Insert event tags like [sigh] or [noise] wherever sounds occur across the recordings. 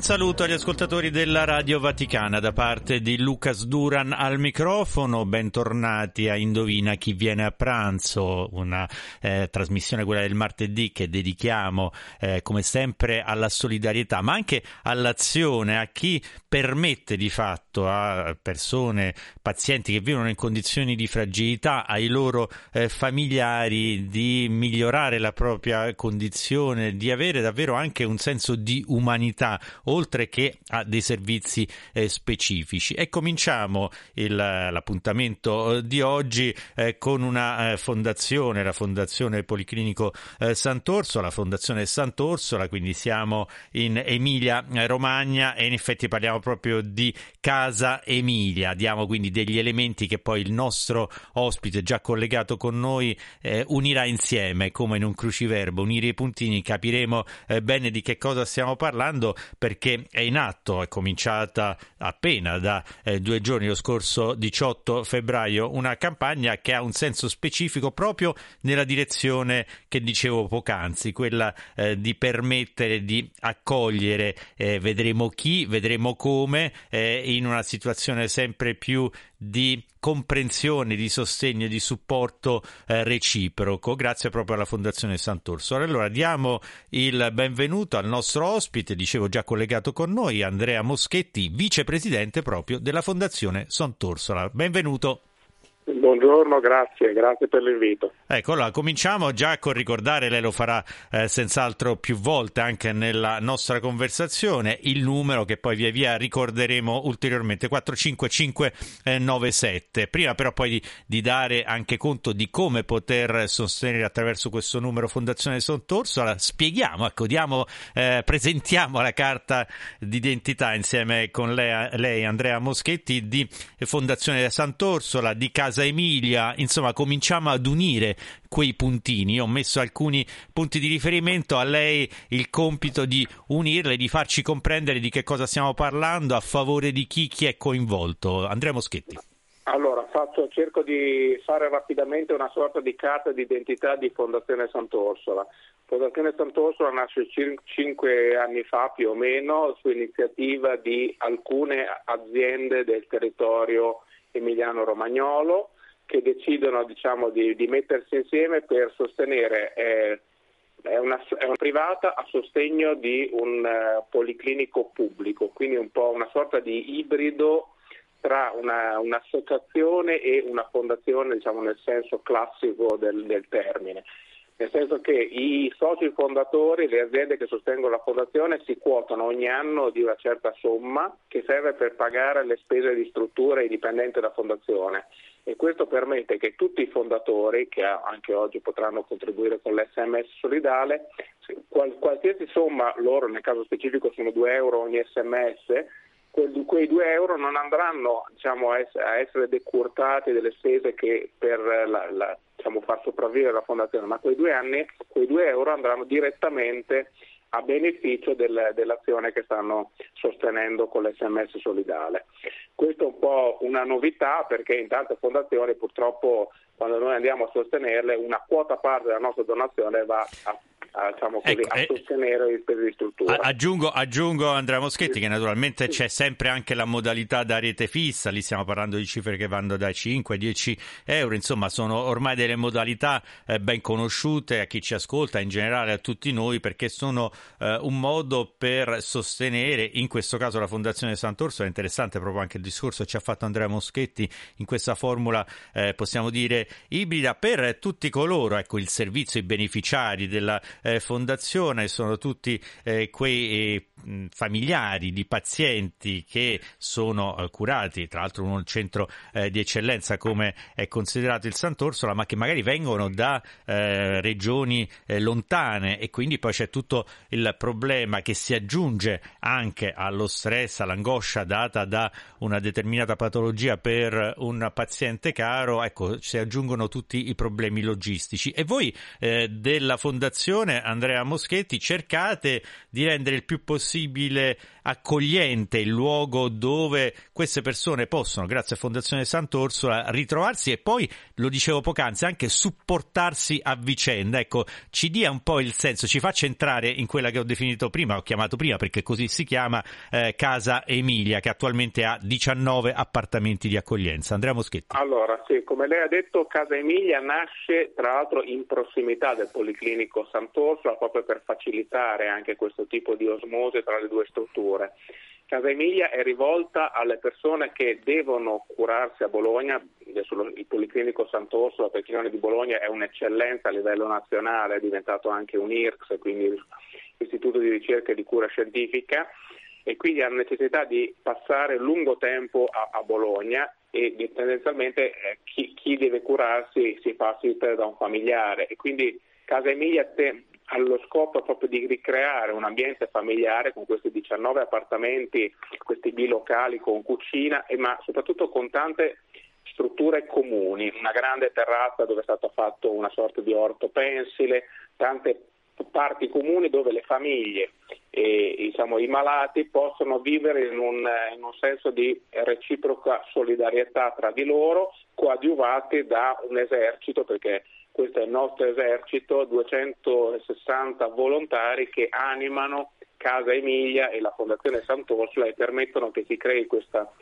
Un saluto agli ascoltatori della Radio Vaticana da parte di Lucas Duran al microfono, bentornati a Indovina chi viene a pranzo, una eh, trasmissione quella del martedì che dedichiamo eh, come sempre alla solidarietà ma anche all'azione, a chi permette di fatto a persone, pazienti che vivono in condizioni di fragilità, ai loro eh, familiari di migliorare la propria condizione, di avere davvero anche un senso di umanità oltre che a dei servizi eh, specifici. E cominciamo il, l'appuntamento eh, di oggi eh, con una eh, fondazione, la Fondazione Policlinico eh, Sant'Orsola, la Fondazione Sant'Orsola, quindi siamo in Emilia Romagna e in effetti parliamo proprio di Casa Emilia. Diamo quindi degli elementi che poi il nostro ospite già collegato con noi eh, unirà insieme come in un cruciverbo, unire i puntini, capiremo bene di che cosa stiamo parlando perché è in atto, è cominciata appena da eh, due giorni, lo scorso 18 febbraio, una campagna che ha un senso specifico proprio nella direzione che dicevo poc'anzi, quella eh, di permettere di accogliere, eh, vedremo chi, vedremo come, eh, in una situazione sempre più di comprensione, di sostegno e di supporto eh, reciproco, grazie proprio alla Fondazione Sant'Orsola. Allora diamo il benvenuto al nostro ospite, dicevo già collegato con noi, Andrea Moschetti, vicepresidente proprio della Fondazione Sant'Orsola. Benvenuto. Buongiorno, grazie, grazie per l'invito. Ecco, allora cominciamo già con ricordare, lei lo farà eh, senz'altro più volte anche nella nostra conversazione, il numero che poi via via ricorderemo ulteriormente, 45597. Prima però poi di, di dare anche conto di come poter sostenere attraverso questo numero Fondazione Sant'Orsola, spieghiamo, ecco, diamo, eh, presentiamo la carta d'identità insieme con lei, lei Andrea Moschetti di Fondazione Sant'Orsola, di Casa Emilia, insomma cominciamo ad unire quei puntini. Io ho messo alcuni punti di riferimento, a lei il compito di unirle, di farci comprendere di che cosa stiamo parlando, a favore di chi, chi è coinvolto. Andrea Moschetti. Allora, faccio, cerco di fare rapidamente una sorta di carta d'identità di Fondazione Sant'Orsola. Fondazione Sant'Orsola nasce cinque anni fa più o meno su iniziativa di alcune aziende del territorio emiliano-romagnolo che decidono diciamo, di, di, mettersi insieme per sostenere eh, è una, è una, privata a sostegno di un uh, policlinico pubblico, quindi un po' una sorta di ibrido tra una, un'associazione e una fondazione diciamo, nel senso classico del, del termine nel senso che i soci fondatori, le aziende che sostengono la fondazione si quotano ogni anno di una certa somma che serve per pagare le spese di struttura ai dipendenti della fondazione. E questo permette che tutti i fondatori, che anche oggi potranno contribuire con l'SMS solidale, qualsiasi somma, loro nel caso specifico sono 2 euro ogni sms, quei 2 euro non andranno diciamo, a essere decurtati delle spese che per la, la, diciamo, far sopravvivere la fondazione, ma quei 2 anni, quei 2 euro andranno direttamente a beneficio del, dell'azione che stanno sostenendo con l'SMS solidale. Questa è un po' una novità perché in tante fondazioni purtroppo quando noi andiamo a sostenerle una quota parte della nostra donazione va a a, diciamo così, ecco, a eh, sostenere le spese di struttura. Aggiungo, aggiungo Andrea Moschetti che naturalmente c'è sempre anche la modalità da rete fissa, lì stiamo parlando di cifre che vanno dai 5 ai 10 euro, insomma sono ormai delle modalità eh, ben conosciute a chi ci ascolta, in generale a tutti noi, perché sono eh, un modo per sostenere, in questo caso la Fondazione Sant'Orso, è interessante proprio anche il discorso che ci ha fatto Andrea Moschetti in questa formula, eh, possiamo dire, ibrida, per tutti coloro, ecco il servizio, i beneficiari della eh, fondazione sono tutti eh, quei eh, familiari di pazienti che sono eh, curati, tra l'altro in un centro eh, di eccellenza come è considerato il Sant'Orsola, ma che magari vengono da eh, regioni eh, lontane e quindi poi c'è tutto il problema che si aggiunge anche allo stress, all'angoscia data da una determinata patologia per un paziente caro, ecco, si aggiungono tutti i problemi logistici. E voi eh, della Fondazione Andrea Moschetti cercate di rendere il più possibile accogliente, il luogo dove queste persone possono, grazie a Fondazione Sant'Orsola, ritrovarsi e poi, lo dicevo poc'anzi, anche supportarsi a vicenda. Ecco, ci dia un po' il senso, ci faccia entrare in quella che ho definito prima, ho chiamato prima perché così si chiama eh, Casa Emilia, che attualmente ha 19 appartamenti di accoglienza. Andrea Moschetti. Allora, sì, come lei ha detto, Casa Emilia nasce tra l'altro in prossimità del Policlinico Sant'Orsola proprio per facilitare anche questo tipo di osmose tra le due strutture. Casa Emilia è rivolta alle persone che devono curarsi a Bologna, il Policlinico chi non è di Bologna è un'eccellenza a livello nazionale, è diventato anche un IRCS, quindi Istituto di ricerca e di cura scientifica e quindi hanno necessità di passare lungo tempo a, a Bologna e tendenzialmente eh, chi, chi, deve curarsi si fa assistere da un familiare e quindi Casa Emilia allo scopo proprio di ricreare un ambiente familiare con questi 19 appartamenti, questi bilocali con cucina, ma soprattutto con tante strutture comuni, una grande terrazza dove è stato fatto una sorta di orto pensile, tante parti comuni dove le famiglie e diciamo, i malati possono vivere in un, in un, senso di reciproca solidarietà tra di loro, coadiuvati da un esercito, perché questo è il nostro esercito, 260 volontari che animano Casa Emilia e la Fondazione Sant'Orsola e permettono che si crei questo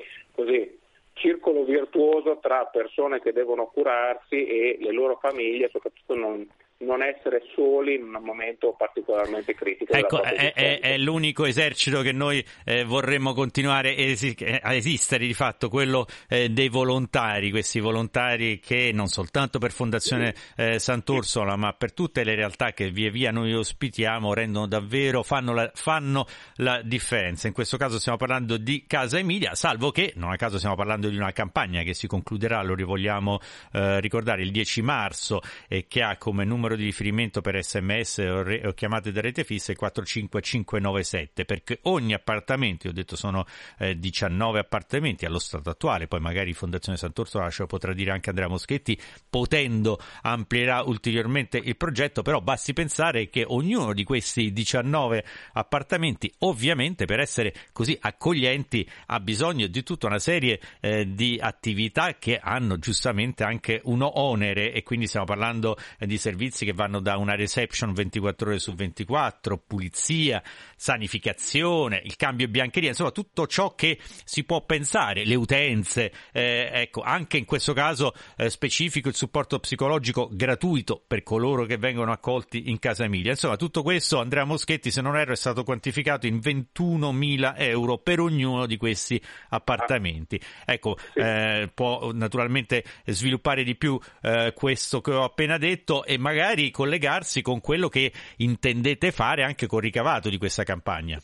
circolo virtuoso tra persone che devono curarsi e le loro famiglie, soprattutto non, non essere soli in un momento particolarmente critico. Ecco, è, è, è, l'unico esercito che noi eh, vorremmo continuare esi- a esistere, di fatto, quello eh, dei volontari, questi volontari che non soltanto per Fondazione eh, Sant'Orsola, ma per tutte le realtà che via via noi ospitiamo, rendono davvero, fanno la, fanno la differenza. In questo caso stiamo parlando di Casa Emilia, salvo che, non a caso stiamo parlando di una campagna che si concluderà, lo vogliamo eh, ricordare, il 10 marzo e che ha come numero numero di riferimento per sms o, re, o chiamate da rete fissa è 45597 perché ogni appartamento, io ho detto sono eh, 19 appartamenti allo stato attuale, poi magari Fondazione Sant'Orsola ce lo potrà dire anche Andrea Moschetti, potendo amplierà ulteriormente il progetto, però basti pensare che ognuno di questi 19 appartamenti ovviamente per essere così accoglienti ha bisogno di tutta una serie eh, di attività che hanno giustamente anche un onere e quindi stiamo parlando eh, di servizi servizi che vanno da una reception 24 ore su 24, pulizia, sanificazione, il cambio biancheria, insomma tutto ciò che si può pensare, le utenze, eh, ecco, anche in questo caso eh, specifico il supporto psicologico gratuito per coloro che vengono accolti in casa Emilia. Insomma, tutto questo Andrea Moschetti, se non erro, è stato quantificato in 21.000 euro per ognuno di questi appartamenti. Ecco, eh, può naturalmente sviluppare di più eh, questo che ho appena detto e magari magari collegarsi con quello che intendete fare anche con ricavato di questa campagna.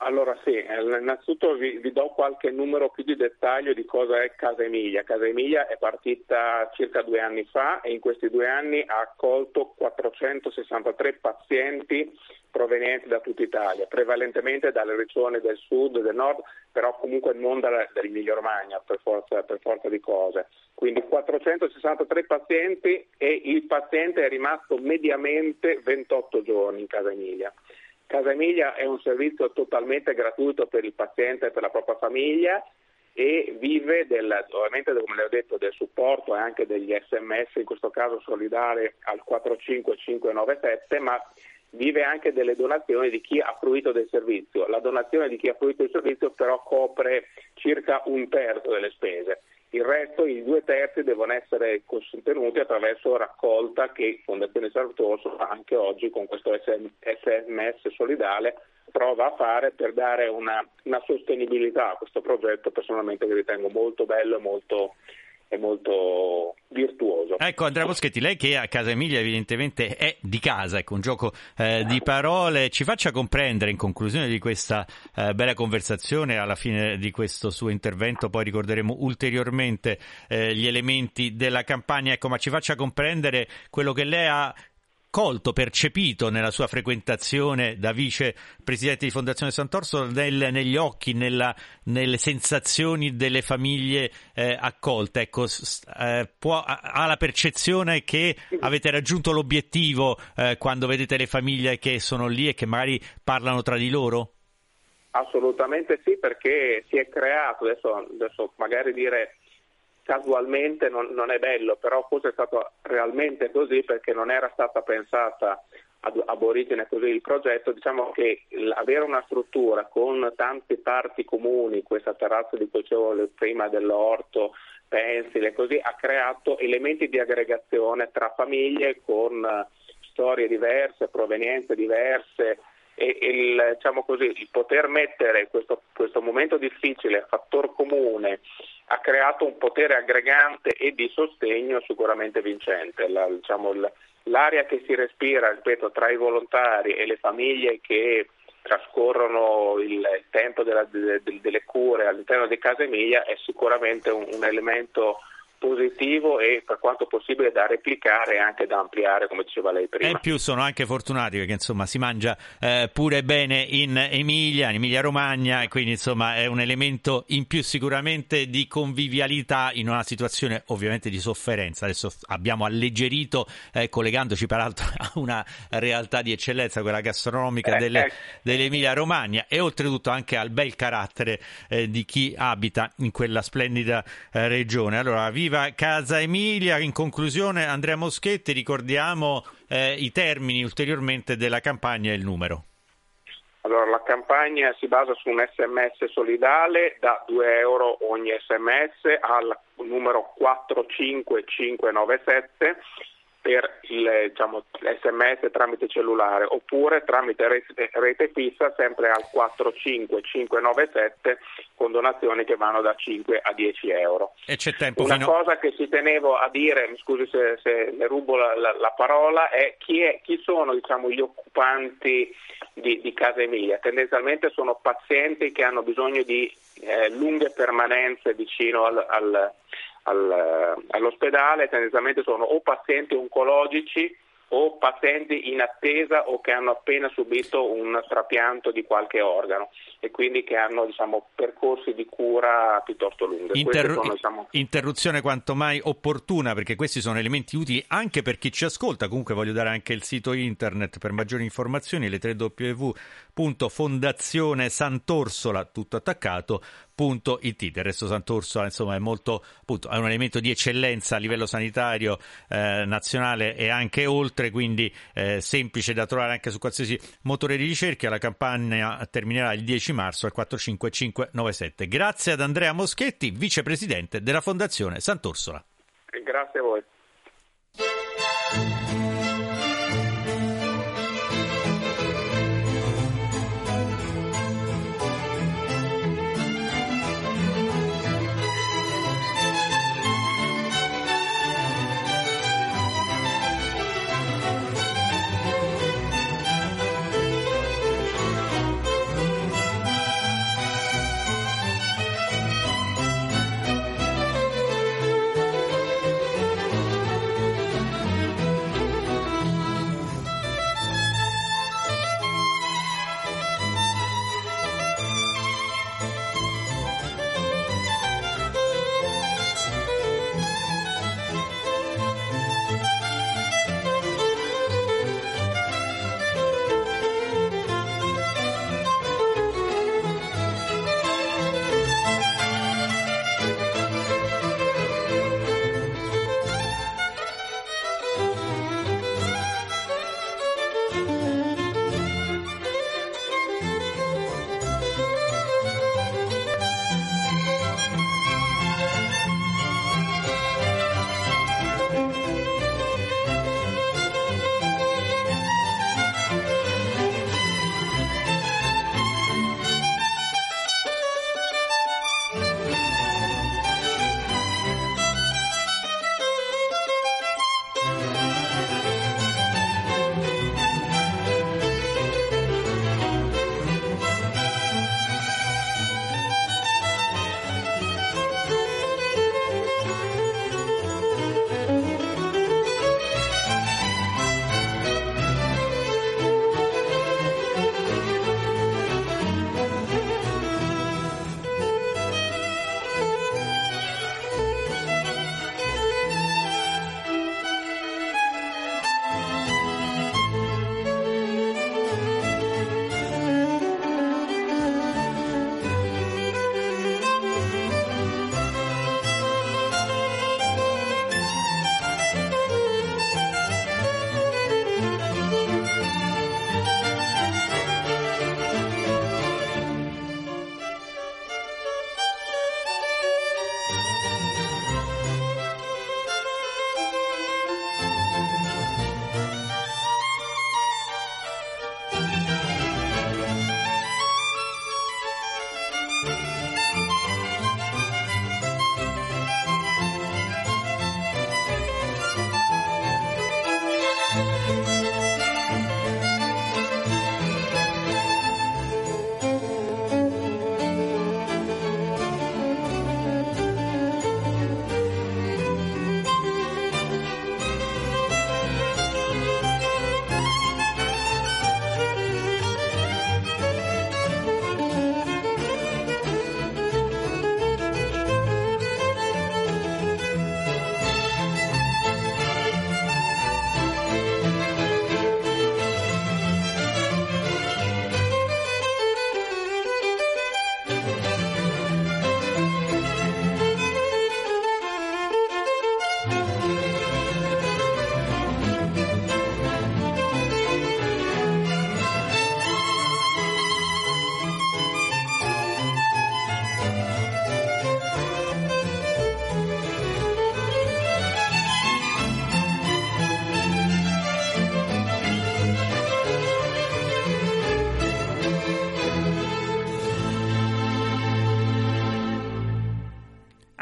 Allora sì, eh, innanzitutto vi, vi, do qualche numero più di dettaglio di cosa è Casa Emilia. Casa Emilia è partita circa due anni fa e in questi due anni ha accolto 463 pazienti provenienti da tutta Italia, prevalentemente dalle regioni del sud e del nord, però comunque non dall'Emilia Romagna per forza, per forza di cose. Quindi 463 pazienti e il paziente è rimasto mediamente 28 giorni in Casa Emilia. Casa Emilia è un servizio totalmente gratuito per il paziente e per la propria famiglia e vive del, ovviamente come le ho detto del supporto e anche degli sms, in questo caso solidari al 45597, ma vive anche delle donazioni di chi ha fruito del servizio. La donazione di chi ha fruito del servizio però copre circa un terzo delle spese. Il resto, i due terzi, devono essere sostenuti attraverso raccolta che Fondazione Sartoso anche oggi con questo SMS solidale prova a fare per dare una, una sostenibilità a questo progetto. Personalmente che ritengo molto bello e molto è molto virtuoso. Ecco Andrea Moschetti, lei che a Casa Emilia evidentemente è di casa, ecco un gioco eh, di parole, ci faccia comprendere in conclusione di questa eh, bella conversazione, alla fine di questo suo intervento poi ricorderemo ulteriormente eh, gli elementi della campagna, ecco ma ci faccia comprendere quello che lei ha colto, percepito nella sua frequentazione da vice presidente di Fondazione Sant'Orso nel, negli occhi, nella, nelle sensazioni delle famiglie eh, accolte? Ecco, eh, può, ha la percezione che avete raggiunto l'obiettivo eh, quando vedete le famiglie che sono lì e che magari parlano tra di loro? Assolutamente sì, perché si è creato, adesso, adesso magari dire casualmente non, non, è bello, però forse è stato realmente così perché non era stata pensata ad, ab origine così il progetto, diciamo che avere una struttura con tante parti comuni, questa terrazza di cui dicevo prima dell'orto, pensile, così ha creato elementi di aggregazione tra famiglie con storie diverse, provenienze diverse, e il, diciamo così, il poter mettere questo, questo momento difficile a fattor comune ha creato un potere aggregante e di sostegno sicuramente vincente. La, diciamo, l'aria che si respira ripeto, tra i volontari e le famiglie che trascorrono il tempo della, delle, delle cure all'interno di Casa Emilia è sicuramente un, un elemento positivo e per quanto possibile da replicare e anche da ampliare come diceva lei prima. E in più sono anche fortunati perché insomma si mangia eh, pure bene in Emilia, in Emilia Romagna e quindi insomma è un elemento in più sicuramente di convivialità in una situazione ovviamente di sofferenza. Adesso abbiamo alleggerito eh, collegandoci peraltro [laughs] a una realtà di eccellenza, quella gastronomica eh, delle, eh. dell'Emilia Romagna e oltretutto anche al bel carattere eh, di chi abita in quella splendida eh, regione. Allora vi viva Casa Emilia. In conclusione, Andrea Moschetti, ricordiamo eh, i termini ulteriormente della campagna e il numero. Allora, la campagna si basa su un sms solidale da 2 euro ogni sms al numero 45597 per il diciamo, sms tramite cellulare oppure tramite rete, rete, fissa sempre al 45597 con donazioni che vanno da 5 a 10 euro. E c'è tempo Una fino... cosa che ci tenevo a dire, mi scusi se, se ne rubo la, la, la parola, è chi, è chi sono diciamo, gli occupanti di, di, Casa Emilia. Tendenzialmente sono pazienti che hanno bisogno di eh, lunghe permanenze vicino al, al al, all'ospedale tendenzialmente sono o pazienti oncologici o pazienti in attesa o che hanno appena subito un trapianto di qualche organo e quindi che hanno diciamo, percorsi di cura piuttosto lunghi. Interru- sono, diciamo... Interruzione quanto mai opportuna perché questi sono elementi utili anche per chi ci ascolta. Comunque voglio dare anche il sito internet per maggiori informazioni, le 3 www.fondazionesantorsola tutto attaccato It. Del resto Sant'Orsola insomma, è, molto, appunto, è un elemento di eccellenza a livello sanitario eh, nazionale e anche oltre, quindi eh, semplice da trovare anche su qualsiasi motore di ricerca. La campagna terminerà il 10 marzo al 45597. Grazie ad Andrea Moschetti, vicepresidente della Fondazione Sant'Orsola. Grazie a voi.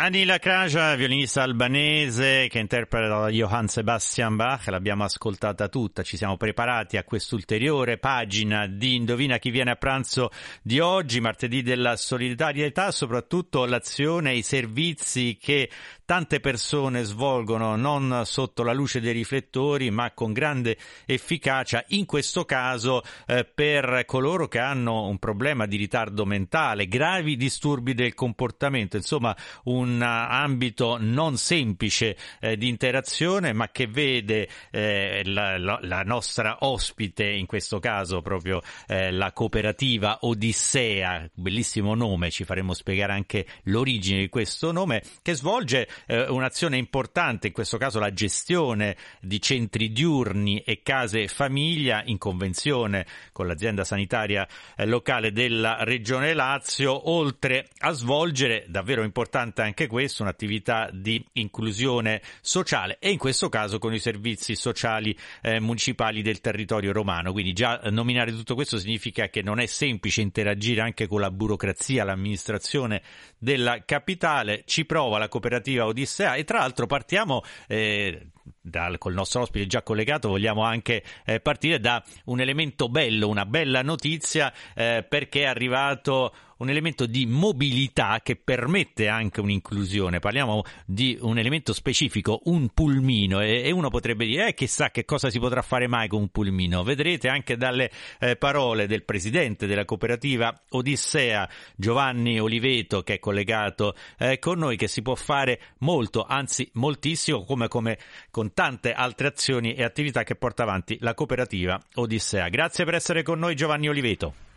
Anila Kraja, violinista albanese che interpreta Johann Sebastian Bach, l'abbiamo ascoltata tutta, ci siamo preparati a quest'ulteriore pagina di Indovina chi viene a pranzo di oggi, martedì della solidarietà, soprattutto l'azione e i servizi che tante persone svolgono non sotto la luce dei riflettori ma con grande efficacia, in questo caso eh, per coloro che hanno un problema di ritardo mentale, gravi disturbi del comportamento, insomma un ambito non semplice eh, di interazione ma che vede eh, la, la, la, nostra ospite, in questo caso proprio eh, la cooperativa Odissea, bellissimo nome, ci faremo spiegare anche l'origine di questo nome, che svolge eh, un'azione importante, in questo caso la gestione di centri diurni e case famiglia in convenzione con l'azienda sanitaria eh, locale della Regione Lazio, oltre a svolgere, davvero importante anche questo, un'attività di inclusione sociale e in questo caso con i servizi sociali eh, municipali del territorio romano. Quindi già nominare tutto questo significa che non è semplice interagire anche con la burocrazia, l'amministrazione della capitale. Ci prova la cooperativa Odissea e tra l'altro partiamo eh, dal, col nostro ospite già collegato, vogliamo anche eh, partire da un elemento bello, una bella notizia eh, perché è arrivato un elemento di mobilità che permette anche un'inclusione. Parliamo di un elemento specifico, un pulmino, e, e uno potrebbe dire, eh, chissà che cosa si potrà fare mai con un pulmino. Vedrete anche dalle eh, parole del presidente della cooperativa Odissea, Giovanni Oliveto, che è collegato eh, con noi, che si può fare molto, anzi moltissimo, come, come con tante altre azioni e attività che porta avanti la cooperativa Odissea. Grazie per essere con noi Giovanni Oliveto.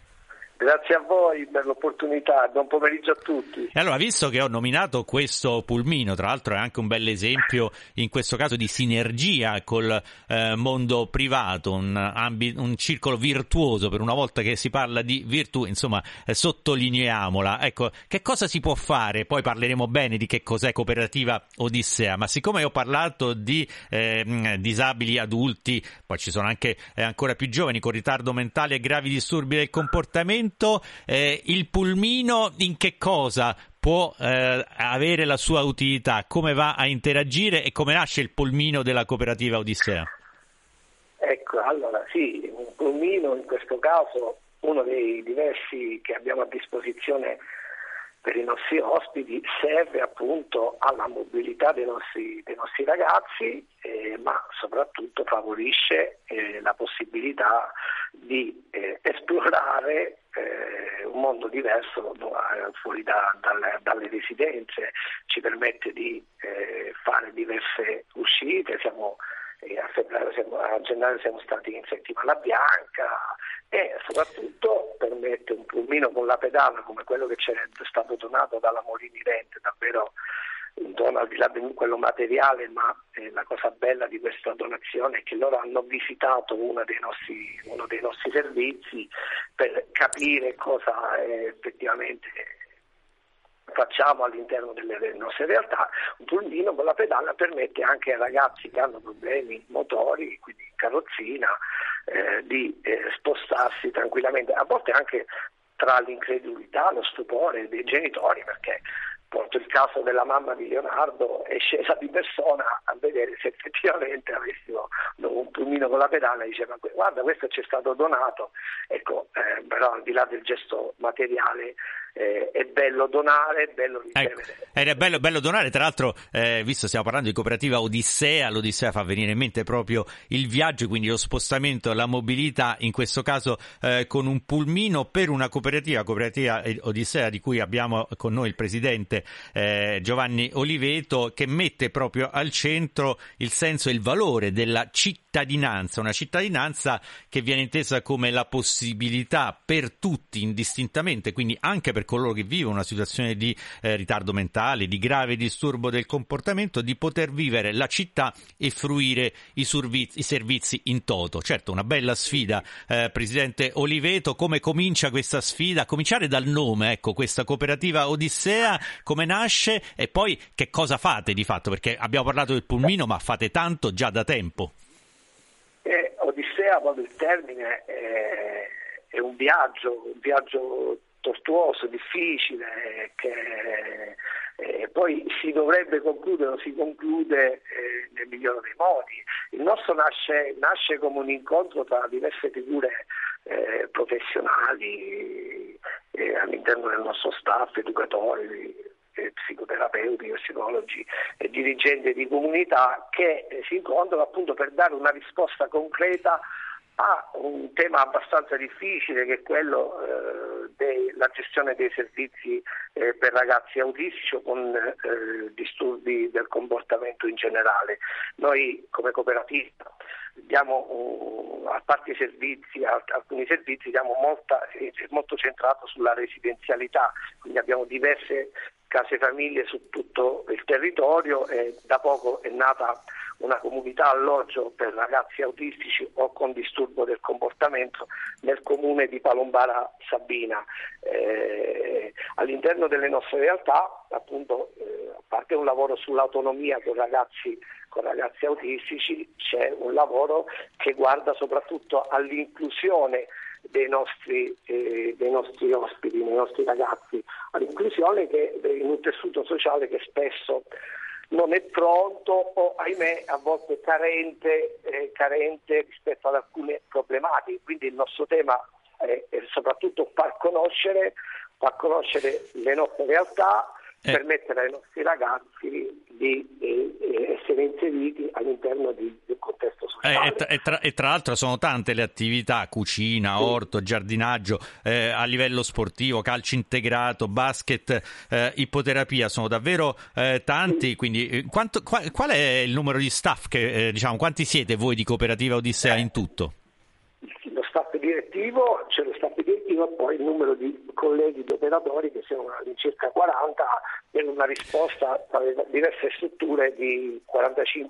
Grazie a voi per l'opportunità, buon pomeriggio a tutti. E allora, visto che ho nominato questo pulmino, tra l'altro è anche un bel esempio in questo caso di sinergia col eh, mondo privato, un, ambi- un, circolo virtuoso, per una volta che si parla di virtù, insomma, eh, sottolineiamola. Ecco, che cosa si può fare? Poi parleremo bene di che cos'è cooperativa Odissea, ma siccome ho parlato di eh, disabili adulti, poi ci sono anche eh, ancora più giovani con ritardo mentale e gravi disturbi del comportamento, momento eh, il pulmino in che cosa può eh, avere la sua utilità, come va a interagire e come nasce il pulmino della cooperativa Odissea? Ecco, allora sì, un pulmino in questo caso uno dei diversi che abbiamo a disposizione per i nostri ospiti serve appunto alla mobilità dei nostri, dei nostri ragazzi, eh, ma soprattutto favorisce eh, la possibilità di eh, esplorare eh, un mondo diverso fuori da, dalle, dalle, residenze, ci permette di eh, fare diverse uscite, siamo eh, a, febbraio, siamo, a gennaio siamo stati in settimana bianca e soprattutto permette un pulmino con la pedana come quello che ci è stato donato dalla Molini Rente, davvero dono al di là di quello materiale, ma eh, la cosa bella di questa donazione è che loro hanno visitato uno dei nostri, uno dei nostri servizi per capire cosa eh, effettivamente facciamo all'interno delle, delle, nostre realtà, un pulmino con la pedana permette anche ai ragazzi che hanno problemi motori, quindi carrozzina, eh, di eh, spostarsi tranquillamente, a volte anche tra l'incredulità, lo stupore dei genitori, perché porto il caso della mamma di Leonardo, è scesa di persona a vedere se effettivamente avessimo un pulmino con la pedana e diceva guarda questo ci è stato donato, ecco, eh, però al di là del gesto materiale eh, è bello donare, è bello. Ecco, è bello, bello, donare, tra l'altro, eh, visto stiamo parlando di cooperativa Odissea, l'Odissea fa venire in mente proprio il viaggio, quindi lo spostamento, la mobilità, in questo caso eh, con un pulmino per una cooperativa, cooperativa Odissea di cui abbiamo con noi il presidente eh, Giovanni Oliveto, che mette proprio al centro il senso e il valore della cittadinanza, una cittadinanza che viene intesa come la possibilità per tutti indistintamente, quindi anche per coloro che vivono una situazione di eh, ritardo mentale, di grave disturbo del comportamento, di poter vivere la città e fruire i, servizi, i servizi in toto. Certo, una bella sfida, eh, Presidente Oliveto. Come comincia questa sfida? A cominciare dal nome, ecco, questa cooperativa Odissea, come nasce e poi che cosa fate di fatto? Perché abbiamo parlato del pulmino, ma fate tanto già da tempo. Odissea, proprio il termine, è, è un viaggio, un viaggio tortuoso, difficile, che eh, poi si dovrebbe concludere o si conclude eh, nel migliore dei modi. Il nostro nasce, nasce come un incontro tra diverse figure eh, professionali eh, all'interno del nostro staff, educatori, eh, psicoterapeuti, psicologi e dirigenti di comunità che eh, si incontrano appunto per dare una risposta concreta a un tema abbastanza difficile che è quello eh, della gestione dei servizi eh, per ragazzi autistici o con eh, disturbi del comportamento in generale. Noi come cooperativa diamo, uh, a parte i servizi, a, alcuni servizi, diamo molta, è molto centrato sulla residenzialità, quindi abbiamo diverse case famiglie su tutto il territorio e da poco è nata una comunità alloggio per ragazzi autistici o con disturbo del comportamento nel comune di Palombara Sabina. Eh, all'interno delle nostre realtà, appunto, eh, a parte un lavoro sull'autonomia con ragazzi, con ragazzi autistici, c'è un lavoro che guarda soprattutto all'inclusione dei nostri, eh, dei nostri, ospiti, dei nostri ragazzi, all'inclusione che, in un tessuto sociale che spesso non è pronto o ahimè a volte carente, eh, carente rispetto ad alcune problematiche. Quindi il nostro tema è, è soprattutto far conoscere, far conoscere le nostre realtà, eh. permettere ai nostri ragazzi di eh, essere inseriti all'interno di, del contesto sociale. Eh, e, tra, e, tra, l'altro sono tante le attività, cucina, orto, giardinaggio, eh, a livello sportivo, calcio integrato, basket, eh, ipoterapia, sono davvero eh, tanti, quindi quanto, qual, qual, è il numero di staff, che, diciamo, quanti siete voi di Cooperativa Odissea in tutto? Lo staff direttivo, c'è lo staff direttivo e poi il numero di colleghi di operatori che sono all'incirca 40 per una risposta tra le diverse strutture di 45-50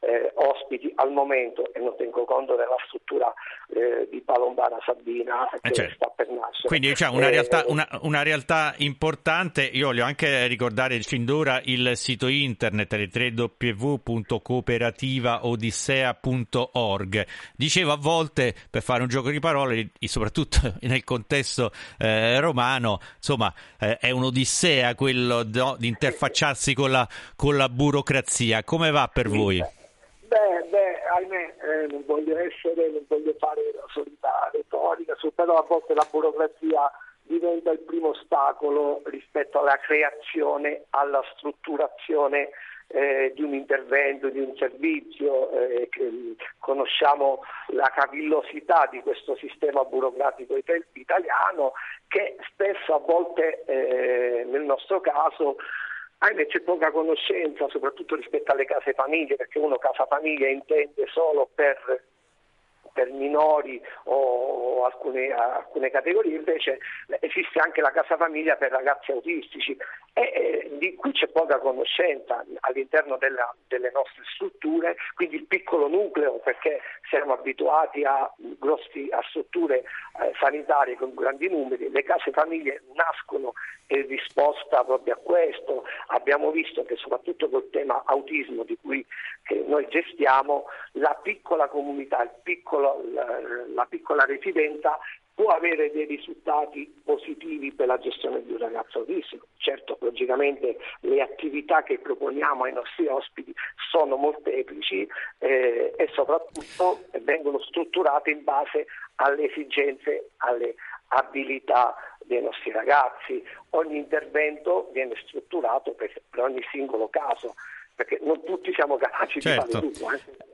eh, ospiti al momento e non tengo conto della struttura eh, di Palombana Sabina che eh certo. sta per nascere. Quindi diciamo, una, realtà, una, una, realtà, importante, io voglio anche ricordare fin d'ora il sito internet www.cooperativaodissea.org. Dicevo a volte, per fare un gioco di parole, soprattutto [laughs] nel contesto eh, romano, insomma eh, è un'odissea quello no, di interfacciarsi con la, con la, burocrazia. Come va per voi? Beh, beh ahimè, eh, non voglio essere, non voglio fare la solita retorica, però a volte la burocrazia diventa il primo ostacolo rispetto alla creazione, alla strutturazione eh, di un intervento, di un servizio, eh, conosciamo la capillosità di questo sistema burocratico italiano che spesso a volte eh, nel nostro caso ahimè c'è poca conoscenza soprattutto rispetto alle case famiglie perché uno casa famiglia intende solo per per minori o alcune, alcune, categorie, invece esiste anche la casa famiglia per ragazzi autistici. E, e di cui c'è poca conoscenza all'interno della, delle nostre strutture, quindi il piccolo nucleo perché siamo abituati a, grossi, a strutture eh, sanitarie con grandi numeri, le case famiglie nascono in risposta proprio a questo, abbiamo visto che soprattutto col tema autismo di cui noi gestiamo, la piccola comunità, piccolo, la, la piccola residenza può avere dei risultati positivi per la gestione di un ragazzo autistico. Certo, logicamente le attività che proponiamo ai nostri ospiti sono molteplici eh, e soprattutto vengono strutturate in base alle esigenze, alle abilità dei nostri ragazzi. Ogni intervento viene strutturato per, per ogni singolo caso, perché non tutti siamo capaci certo. di fare certo. tutto. Eh.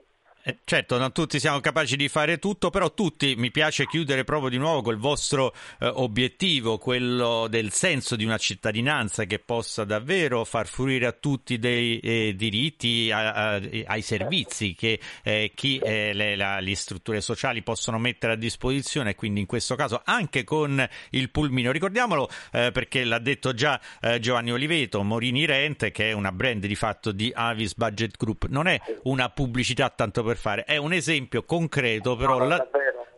Eh, certo, non tutti siamo capaci di fare tutto, però tutti mi piace chiudere proprio di nuovo col vostro eh, obiettivo, quello del senso di una cittadinanza che possa davvero far fruire a tutti dei eh, diritti, a, a, ai servizi che eh, chi, eh, le, la, le strutture sociali possono mettere a disposizione, quindi in questo caso anche con il pulmino. Ricordiamolo perché l'ha detto già Giovanni Oliveto, Morini Rente, che è una brand di fatto di Avis Budget Group, non è una pubblicità tanto per fare, è un esempio concreto, però no, la,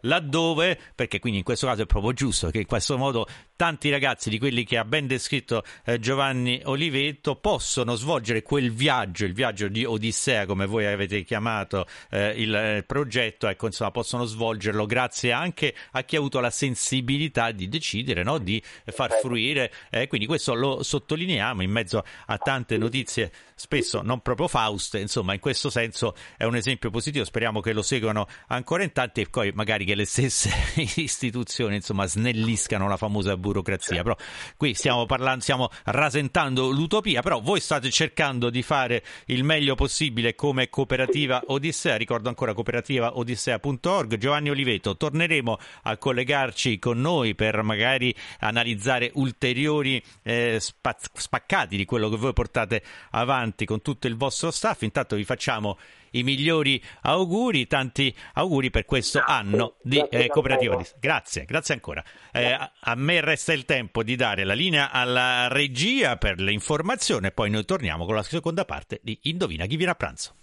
laddove, perché quindi in questo caso è proprio giusto che in questo modo tanti ragazzi di quelli che ha ben descritto eh, Giovanni Olivetto possono svolgere quel viaggio, il viaggio di Odissea come voi avete chiamato eh, il eh, progetto, ecco insomma possono svolgerlo grazie anche a chi ha avuto la sensibilità di decidere, no? di far fruire, eh, quindi questo lo sottolineiamo in mezzo a tante notizie spesso non proprio fauste, insomma in questo senso è un esempio positivo, speriamo che lo seguano ancora in tanti e poi magari che le stesse [laughs] istituzioni insomma snelliscano la famosa burocrazia. Però qui stiamo parlando, stiamo rasentando l'utopia, però voi state cercando di fare il meglio possibile come cooperativa Odissea, ricordo ancora cooperativaodissea.org. Giovanni Oliveto, torneremo a collegarci con noi per magari analizzare ulteriori eh, spaccati di quello che voi portate avanti con tutto il vostro staff. Intanto vi facciamo i migliori auguri, tanti auguri per questo anno di eh, cooperativa. Grazie, grazie ancora. Eh, a me resta il tempo di dare la linea alla regia per le informazioni e poi noi torniamo con la seconda parte di Indovina chi viene a pranzo.